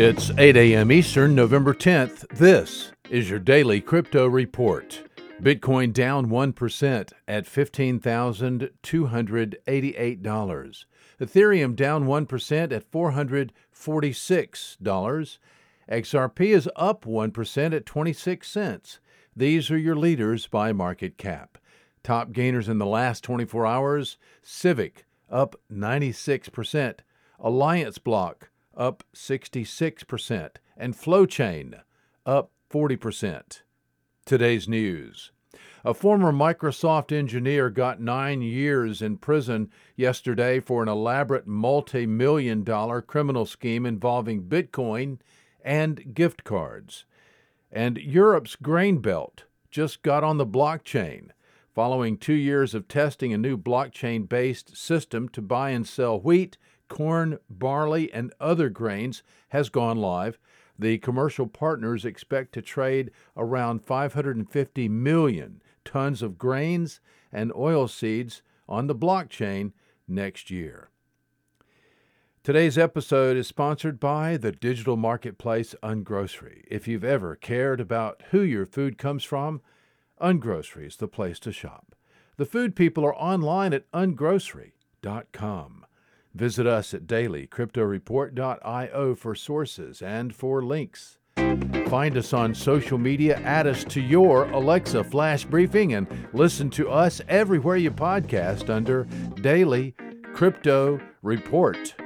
It's 8 a.m. Eastern, November 10th. This is your daily crypto report. Bitcoin down 1% at $15,288. Ethereum down 1% at $446. XRP is up 1% at 26 cents. These are your leaders by market cap. Top gainers in the last 24 hours Civic up 96%, Alliance Block up 66%, and Flowchain up 40%. Today's news. A former Microsoft engineer got nine years in prison yesterday for an elaborate multi million dollar criminal scheme involving Bitcoin and gift cards. And Europe's grain belt just got on the blockchain following two years of testing a new blockchain based system to buy and sell wheat, corn, barley, and other grains has gone live. The commercial partners expect to trade around 550 million tons of grains and oil seeds on the blockchain next year. Today's episode is sponsored by the digital marketplace Ungrocery. If you've ever cared about who your food comes from, Ungrocery is the place to shop. The food people are online at ungrocery.com. Visit us at dailycryptoreport.io for sources and for links. Find us on social media, add us to your Alexa flash briefing, and listen to us everywhere you podcast under Daily Crypto Report.